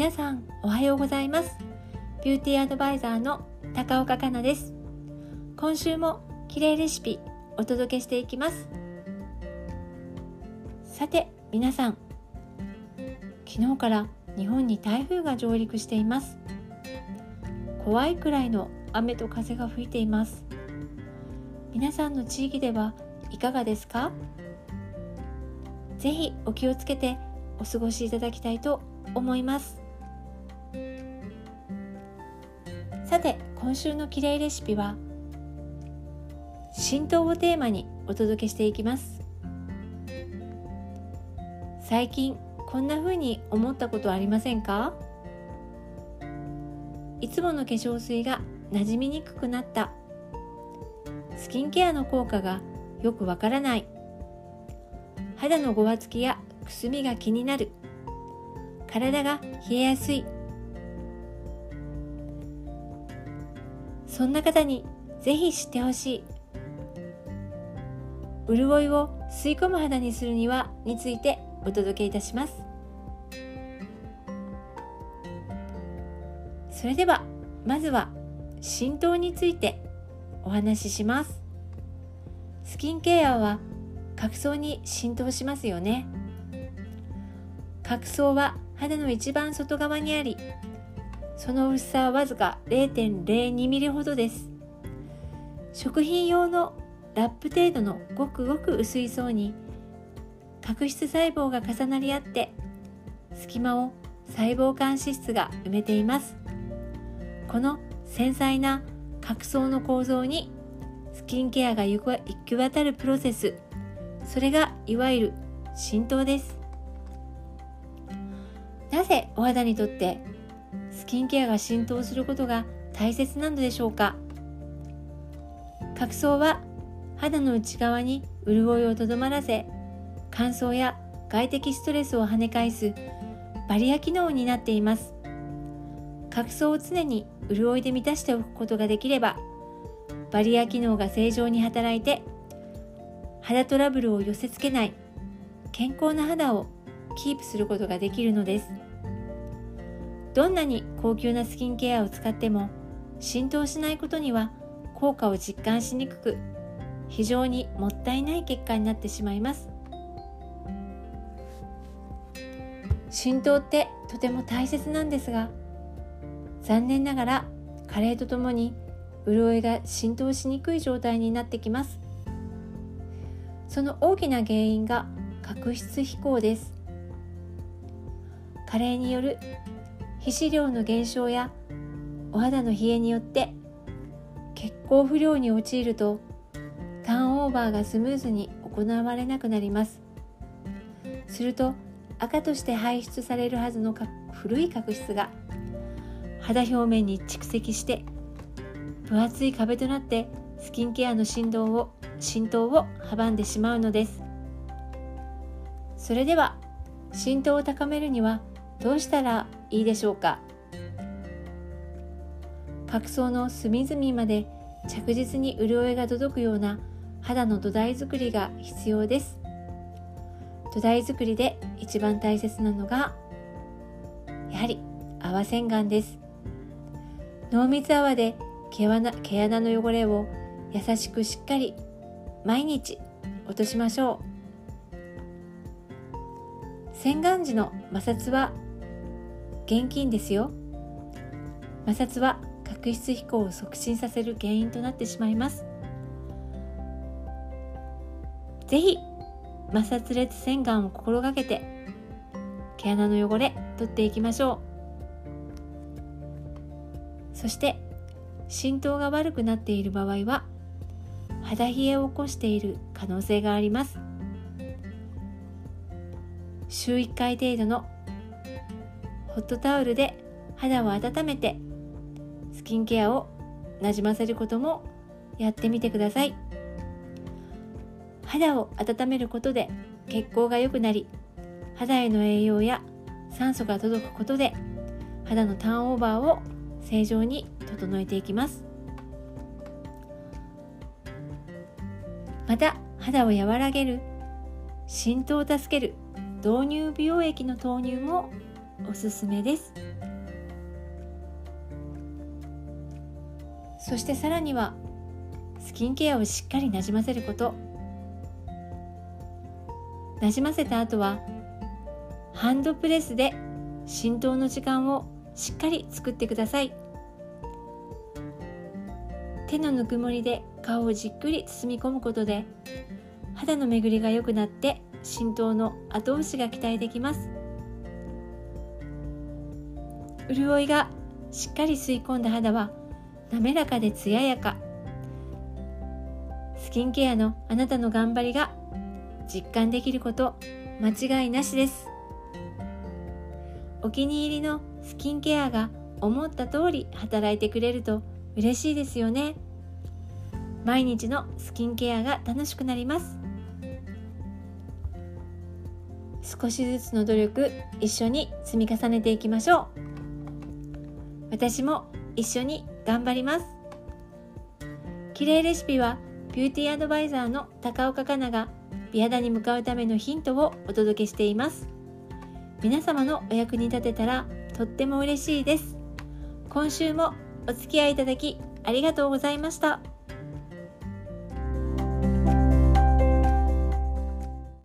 皆さんおはようございます。ビューティーアドバイザーの高岡香奈です。今週も綺麗レシピお届けしていきます。さて皆さん昨日から日本に台風が上陸しています。怖いくらいの雨と風が吹いています。皆さんの地域ではいかがですか？ぜひお気をつけてお過ごしいただきたいと思います。さて今週のきれいレシピは浸透をテーマにお届けしていきます。最近こんな風に思ったことありませんか？いつもの化粧水が馴染みにくくなった。スキンケアの効果がよくわからない。肌のごわつきやくすみが気になる。体が冷えやすい。そんな方にぜひ知ってほしい。潤いを吸い込む肌にするにはについてお届けいたします。それではまずは浸透についてお話しします。スキンケアは角層に浸透しますよね。角層は肌の一番外側にありその薄さはわずか 0.02mm ほどです。食品用のラップ程度のごくごく薄い層に角質細胞が重なり合って隙間を細胞間脂質が埋めています。この繊細な角層の構造にスキンケアが行き渡るプロセスそれがいわゆる浸透です。なぜお肌にとってスキンケアが浸透することが大切なのでしょうか？角層は肌の内側に潤いをとどまらせ乾燥や外的ストレスを跳ね返すバリア機能になっています。角層を常に潤いで満たしておくことができればバリア機能が正常に働いて肌トラブルを寄せつけない健康な肌をキープすることができるのです。どんなに高級なスキンケアを使っても浸透しないことには効果を実感しにくく非常にもったいない結果になってしまいます。浸透ってとても大切なんですが残念ながら加齢とともに潤いが浸透しにくい状態になってきます。その大きな原因が角質飛行です。加齢による皮脂量の減少やお肌の冷えによって血行不良に陥るとターンオーバーがスムーズに行われなくなります。すると赤として排出されるはずの古い角質が肌表面に蓄積して分厚い壁となってスキンケアの振動を浸透を阻んでしまうのです。それでは浸透を高めるにはどうしたらいいでしょうか？角層の隅々まで着実に潤いが届くような肌の土台作りが必要です。土台作りで一番大切なのがやはり泡洗顔です。濃密泡で毛穴毛穴の汚れを優しくしっかり毎日落としましょう。洗顔時の摩擦は現金ですよ。摩擦は角質飛行を促進させる原因となってしまいます。ぜひ摩擦裂洗顔を心がけて毛穴の汚れ取っていきましょう。そして浸透が悪くなっている場合は肌冷えを起こしている可能性があります。週1回程度のホットタオルで肌を温めてスキンケアをなじませることもやってみてください。肌を温めることで血行が良くなり肌への栄養や酸素が届くことで肌のターンオーバーを正常に整えていきます。また肌を和らげる浸透を助ける導入美容液の投入もおすすめです。そしてさらにはスキンケアをしっかりなじませること。なじませた後はハンドプレスで浸透の時間をしっかり作ってください。手のぬくもりで顔をじっくり包み込むことで肌の巡りが良くなって浸透の後押しが期待できます。潤いがしっかり吸い込んだ肌は滑らかで艶やか。スキンケアのあなたの頑張りが実感できること間違いなしです。お気に入りのスキンケアが思った通り働いてくれると嬉しいですよね。毎日のスキンケアが楽しくなります。少しずつの努力一緒に積み重ねていきましょう。私も一緒に頑張ります。綺麗レシピはビューティーアドバイザーの高岡香奈が美肌に向かうためのヒントをお届けしています。皆様のお役に立てたらとっても嬉しいです。今週もお付き合いいただきありがとうございました。